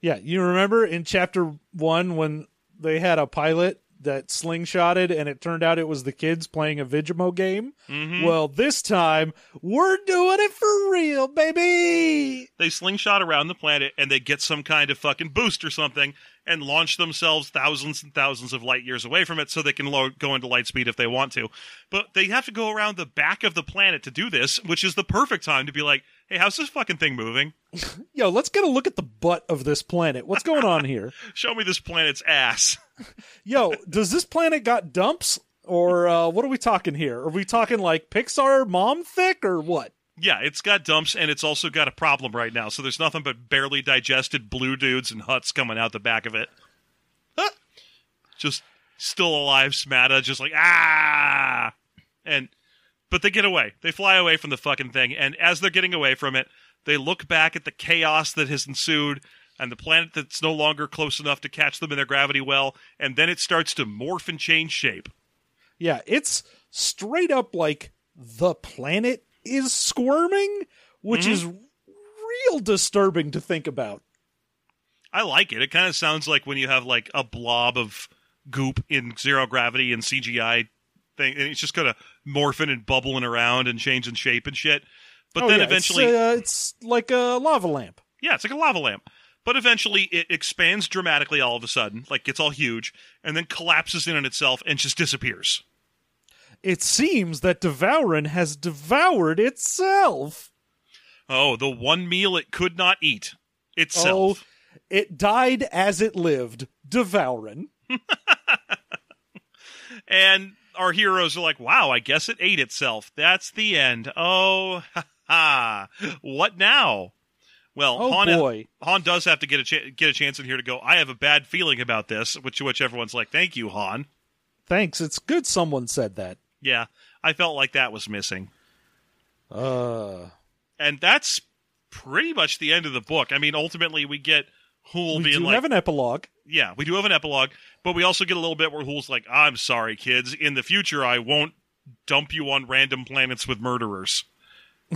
Yeah, you remember in chapter one when they had a pilot that slingshotted and it turned out it was the kids playing a Vigimo game. Mhm. Well, this time we're doing it for real, baby. they slingshot around the planet and they get some kind of fucking boost or something and launch themselves thousands and thousands of light years away from it so they can lo- go into light speed if they want to. But they have to go around the back of the planet to do this, which is the perfect time to be like, hey, how's this fucking thing moving? Yo, let's get a look at the butt of this planet. What's going on here? Show me this planet's ass. Yo, does this planet got dumps? Or uh, what are we talking here? Are we talking like Pixar mom thick or what? Yeah, it's got dumps and it's also got a problem right now. So there's nothing but barely digested blue dudes and Hutts coming out the back of it. Just still alive, Smada, just like ah, and but they get away. They fly away from the fucking thing, and as they're getting away from it, they look back at the chaos that has ensued and the planet that's no longer close enough to catch them in their gravity well, and then it starts to morph and change shape. Yeah, it's straight up like the planet is squirming, which Mhm. is real disturbing to think about. I like it. It kind of sounds like when you have like a blob of goop in zero gravity and CGI thing, and it's just kind of morphing and bubbling around and changing shape and shit. But Oh, then yeah, eventually, it's, uh, it's like a lava lamp. yeah, it's like a lava lamp. But eventually, it expands dramatically all of a sudden, like gets all huge, and then collapses in on itself and just disappears. It seems that D'vouran has devoured itself. Oh, the one meal it could not eat itself. Oh, it died as it lived. D'vouran. And our heroes are like, wow, I guess it ate itself. That's the end. Oh, ha ha. What now? Well, Oh Han, boy. Han does have to get a cha- get a chance in here to go. I have a bad feeling about this, which which everyone's like, "Thank you, Han." Thanks. It's good someone said that. Yeah, I felt like that was missing, Uh and that's pretty much the end of the book. I mean, ultimately, we get Hoole we being do like, have an epilogue. "Yeah, we do have an epilogue, but we also get a little bit where Hoole's like, "I'm sorry, kids. In the future, I won't dump you on random planets with murderers."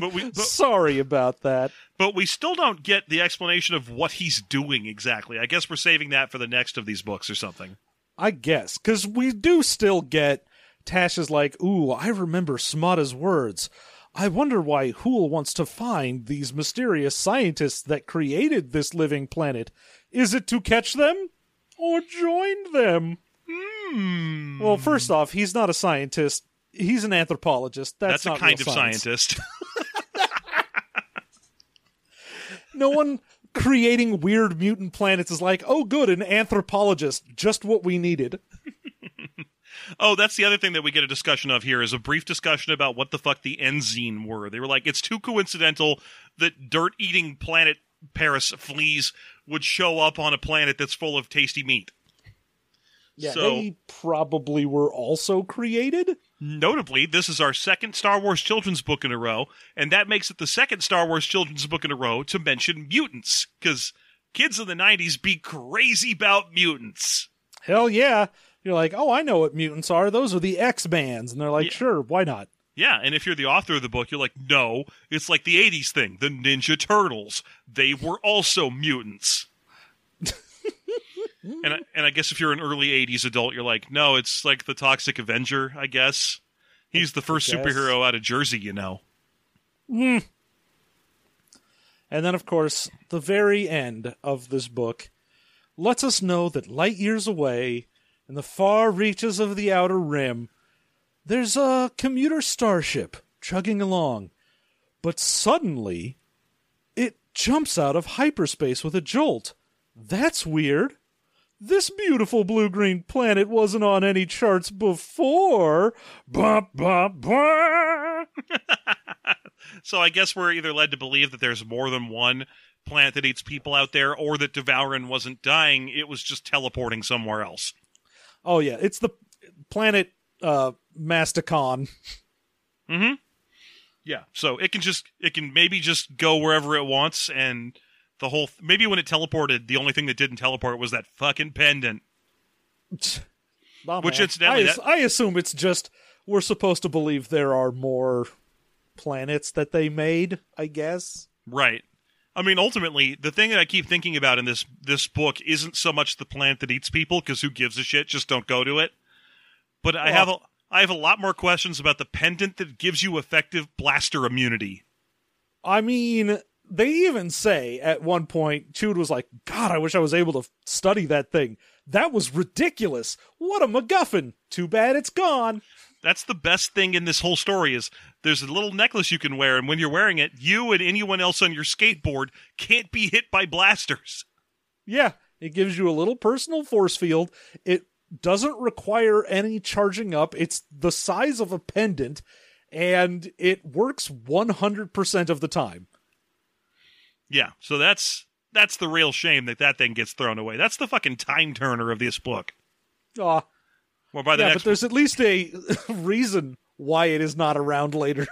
but we but, Sorry about that. but we still don't get the explanation of what he's doing exactly. I guess we're saving that for the next of these books or something. I guess because we do still get Tasha's like, "Ooh, I remember Smada's words. I wonder why Hoole wants to find these mysterious scientists that created this living planet. Is it to catch them or join them?" Hmm. Well, first off, he's not a scientist. He's an anthropologist. That's, That's, a kind of science. scientist. No one creating weird mutant planets is like, "Oh, good, an anthropologist. Just what we needed." Oh, that's the other thing that we get a discussion of here is a brief discussion about what the fuck the Enzine were. They were like, it's too coincidental that dirt-eating planet Paris fleas would show up on a planet that's full of tasty meat. Yeah, So- they probably were also created. Notably, this is our second Star Wars children's book in a row, and that makes it the second Star Wars children's book in a row to mention mutants, because kids in the 90s be crazy about mutants. Hell yeah. You're like, oh, I know what mutants are. Those are the X bands. And they're like, Yeah. sure, why not? Yeah, and if you're the author of the book, you're like, no, it's like the 80s thing, the Ninja Turtles. They were also mutants. and, I, and I guess if you're an early 80s adult, you're like, no, it's like the Toxic Avenger, I guess. He's the first superhero out of Jersey, you know. Hmm. And then, of course, the very end of this book lets us know that light years away, in the far reaches of the outer rim, there's a commuter starship chugging along. But suddenly, it jumps out of hyperspace with a jolt. That's weird. This beautiful blue green planet wasn't on any charts before. Bah, bah, bah. So I guess we're either led to believe that there's more than one planet that eats people out there, or that D'vouran wasn't dying, it was just teleporting somewhere else. Oh yeah, it's the planet uh Masticon. Mm-hmm. Yeah. So it can just it can maybe just go wherever it wants and the whole maybe when it teleported, the only thing that didn't teleport was that fucking pendant. Which incidentally, I, that- I assume it's just we're supposed to believe there are more planets that they made. I guess. Right. I mean, ultimately, the thing that I keep thinking about in this this book isn't so much the plant that eats people, because who gives a shit? Just don't go to it. But I have a I have a lot more questions about the pendant that gives you effective blaster immunity. I mean, they even say at one point, Chood was like, God, I wish I was able to study that thing. That was ridiculous. What a MacGuffin. Too bad it's gone. That's the best thing in this whole story is there's a little necklace you can wear, and when you're wearing it, you and anyone else on your skateboard can't be hit by blasters. Yeah, it gives you a little personal force field. It doesn't require any charging up. It's the size of a pendant, and it works 100% of the time. Yeah, so that's that's the real shame that that thing gets thrown away. That's the fucking time turner of this book. Aw, Well, by the yeah, next but there's at least a reason why it is not around later.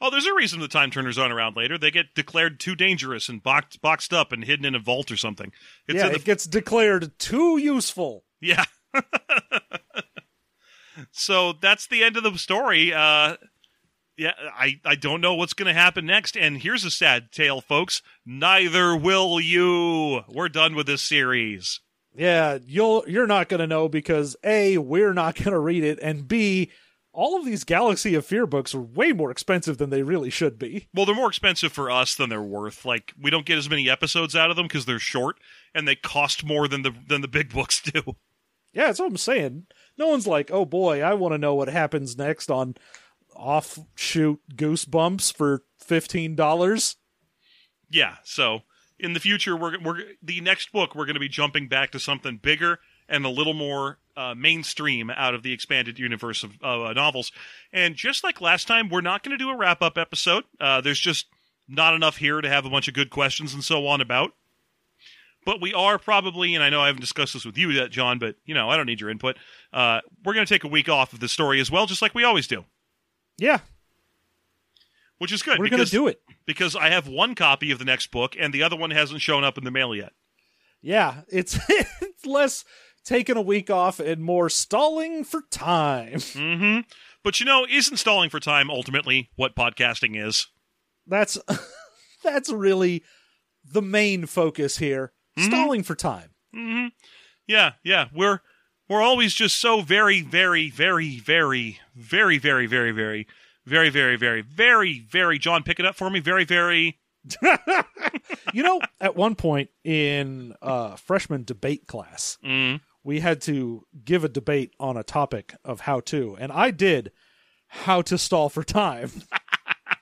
Oh, there's a reason the time turners aren't around later. They get declared too dangerous and boxed boxed up and hidden in a vault or something. It's yeah, the, it gets declared too useful. yeah. so that's the end of the story. Uh, yeah, I, I don't know what's going to happen next. And here's a sad tale, folks. Neither will you. We're done with this series. Yeah, you'll you're not going to know because A, we're not going to read it and B, all of these Galaxy of Fear books are way more expensive than they really should be. Well, they're more expensive for us than they're worth. Like we don't get as many episodes out of them because they're short and they cost more than the than the big books do. Yeah, that's what I'm saying. No one's like, "Oh boy, I want to know what happens next on offshoot Goosebumps for $15." Yeah, so in the future, we're we're the next book we're going to be jumping back to something bigger and a little more uh, mainstream out of the expanded universe of uh, novels. And just like last time, we're not going to do a wrap up episode. Uh, there's just not enough here to have a bunch of good questions and so on about. But we are probably, and I know I haven't discussed this with you yet, John, but you know I don't need your input. Uh, we're going to take a week off of the story as well, just like we always do, Yeah, which is good. We're going to do it because I have one copy of the next book, and the other one hasn't shown up in the mail yet. Yeah, it's, it's less taking a week off and more stalling for time. Mm-hmm. But you know, isn't stalling for time ultimately what podcasting is? That's that's really the main focus here. Mm-hmm. Stalling for time. Mm-hmm. Yeah, yeah. We're we're always just so very, very, very, very, very, very, very, very very, very, very, very, very. John, pick it up for me. Very, very. You know, at one point in uh, freshman debate class, Mm, we had to give a debate on a topic of how to, and I did how to stall for time,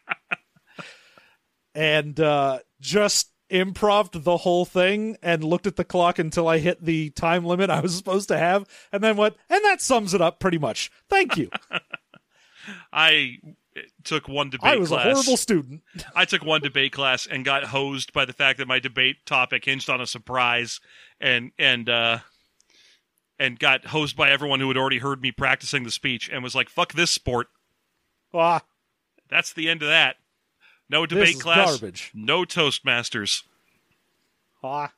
and uh, just improved the whole thing and looked at the clock until I hit the time limit I was supposed to have, and then went, and that sums it up pretty much. Thank you. I took one debate I was class. a horrible student. I took one debate class and got hosed by the fact that my debate topic hinged on a surprise, and and uh, and got hosed by everyone who had already heard me practicing the speech and was like, "Fuck this sport." Ah, That's the end of that. No debate class. garbage. No Toastmasters. Ah,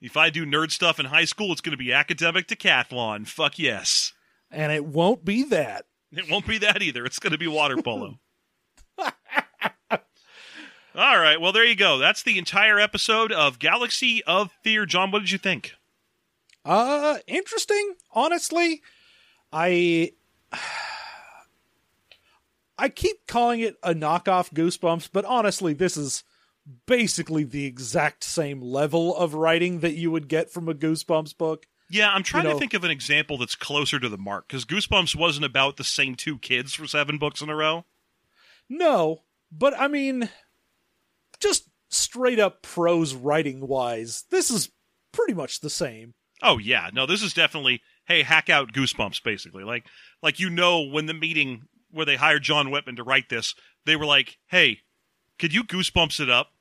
If I do nerd stuff in high school, it's going to be academic decathlon. Fuck yes. and it won't be that. It won't be that either. It's going to be water polo. All right. Well, there you go. That's the entire episode of Galaxy of Fear. John, what did you think? Uh, interesting. Honestly, I I keep calling it a knockoff Goosebumps, but honestly, this is basically the exact same level of writing that you would get from a Goosebumps book. Yeah, I'm trying You to think of an example that's closer to the mark because Goosebumps wasn't about the same two kids for seven books in a row. No, but I mean, just straight up prose writing wise, this is pretty much the same. Oh yeah, no, this is definitely hey hack out Goosebumps basically. Like like you know when the meeting where they hired John Whitman to write this, they were like, hey, could you Goosebumps it up?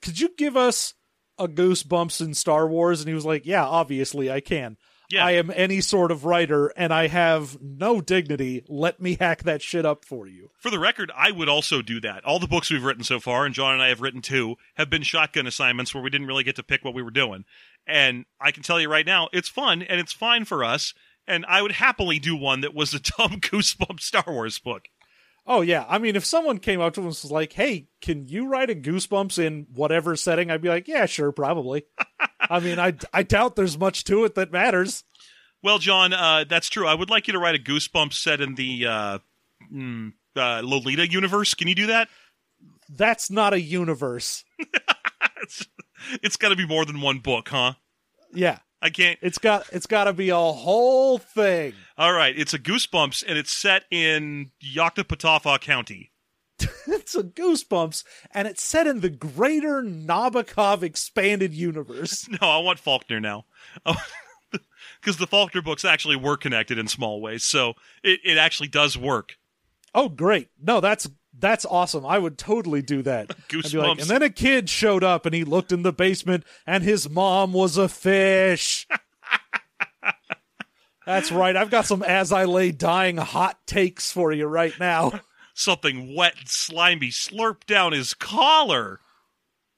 Could you give us a Goosebumps in Star Wars? And he was like, Yeah, obviously I can. Yeah. I am any sort of writer and I have no dignity. Let me hack that shit up for you. For the record, I would also do that. All the books we've written so far, and John and I have written two, have been shotgun assignments where we didn't really get to pick what we were doing. And I can tell you right now, it's fun and it's fine for us. And I would happily do one that was a dumb Goosebumps Star Wars book. Oh yeah, I mean, if someone came up to us and was like, "Hey, can you write a Goosebumps in whatever setting?" I'd be like, "Yeah, sure, probably." I mean, I I doubt there's much to it that matters. Well, John, uh, that's true. I would like you to write a Goosebumps set in the uh, mm, uh, Lolita universe. Can you do that? That's not a universe. it's it's got to be more than one book, huh? Yeah, I can't. it's got it's got to be a whole thing. All right, it's a Goosebumps, and it's set in Yoknapatawpha County. It's a Goosebumps, and it's set in the greater Nabokov expanded universe. No, I want Faulkner now. Because the Faulkner books actually were connected in small ways, so it, it actually does work. Oh, great! No, that's that's awesome. I would totally do that. I'd like, Goosebumps. and then a kid showed up, and he looked in the basement, and his mom was a fish. that's right. I've got some as I lay dying hot takes for you right now. Something wet and slimy slurped down his collar.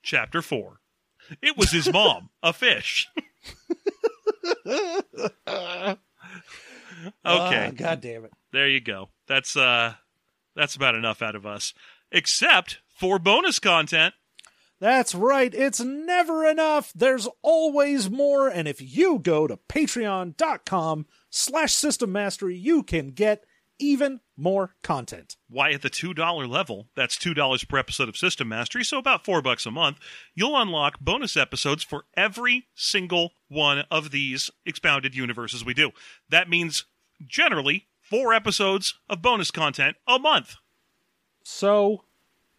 Chapter 4. It was his mom, a fish. okay. Ah, God damn it. There you go. That's uh that's about enough out of us. Except for bonus content. That's right. It's never enough. There's always more. And if you go to patreon.com slash system mastery, you can get even more content. Why at the $2 level, that's $2 per episode of System Mastery, so about 4 bucks a month, you'll unlock bonus episodes for every single one of these expounded universes we do. That means generally 4 episodes of bonus content a month. So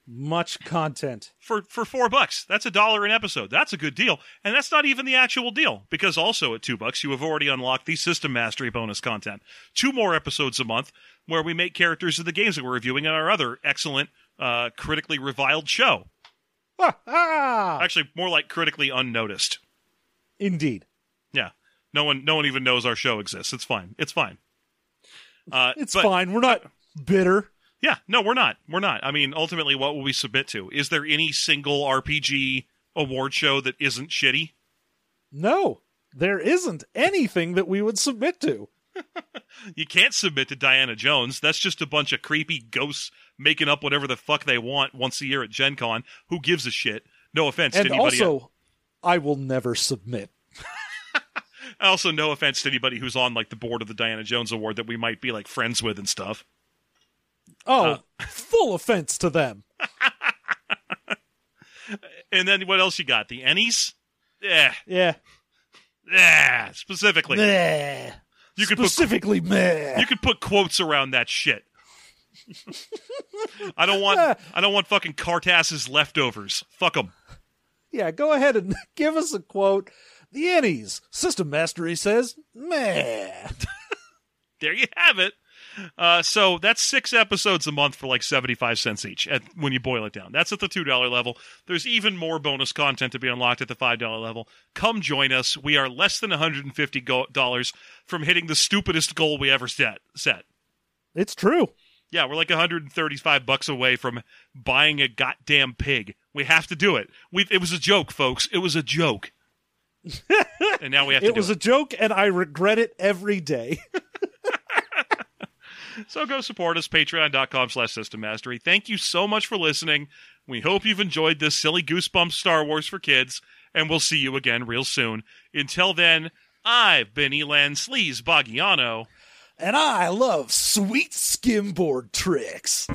much content. for for four bucks. That's a dollar an episode. That's a good deal, and that's not even the actual deal because also at two bucks you have already unlocked the system mastery bonus content. Two more episodes a month where we make characters of the games that we're reviewing in our other excellent, uh, critically reviled show. Ah, ah! Actually, more like critically unnoticed. Indeed. Yeah, no one no one even knows our show exists. It's fine. It's fine. Uh, It's but- fine. We're not bitter. Yeah, no, we're not. We're not. I mean, ultimately, what will we submit to? Is there any single RPG award show that isn't shitty? No, there isn't anything that we would submit to. You can't submit to Diana Jones. That's just a bunch of creepy ghosts making up whatever the fuck they want once a year at Gen Con. Who gives a shit? No offense And to anybody. also, I will never submit. Also, no offense to anybody who's on like the board of the Diana Jones Award that we might be like friends with and stuff. Oh, Uh. full offense to them. And then what else you got? The Ennies? Yeah, Yeah. yeah. Specifically, Meh. you could put Specifically, meh. you could put quotes around that shit. I don't want I don't want fucking Cartass's leftovers. Fuck them. Yeah, go ahead and give us a quote. The Ennies, System Mastery says, meh. there you have it. Uh, so that's six episodes a month for like 75 cents each at, when you boil it down. That's at the $2 level. There's even more bonus content to be unlocked at the $5 level. Come join us. We are less than $150 from hitting the stupidest goal we ever set. set. It's true. Yeah, we're like 135 bucks away from buying a goddamn pig. We have to do it. We it was a joke, folks. It was a joke. and now we have to It was it. a joke, and I regret it every day. So go support us, patreon.com slash system mastery. Thank you so much for listening. We hope you've enjoyed this silly goosebumps Star Wars for kids, and we'll see you again real soon. Until then, I've been Elan Sleazebaggano. and I love sweet skimboard tricks.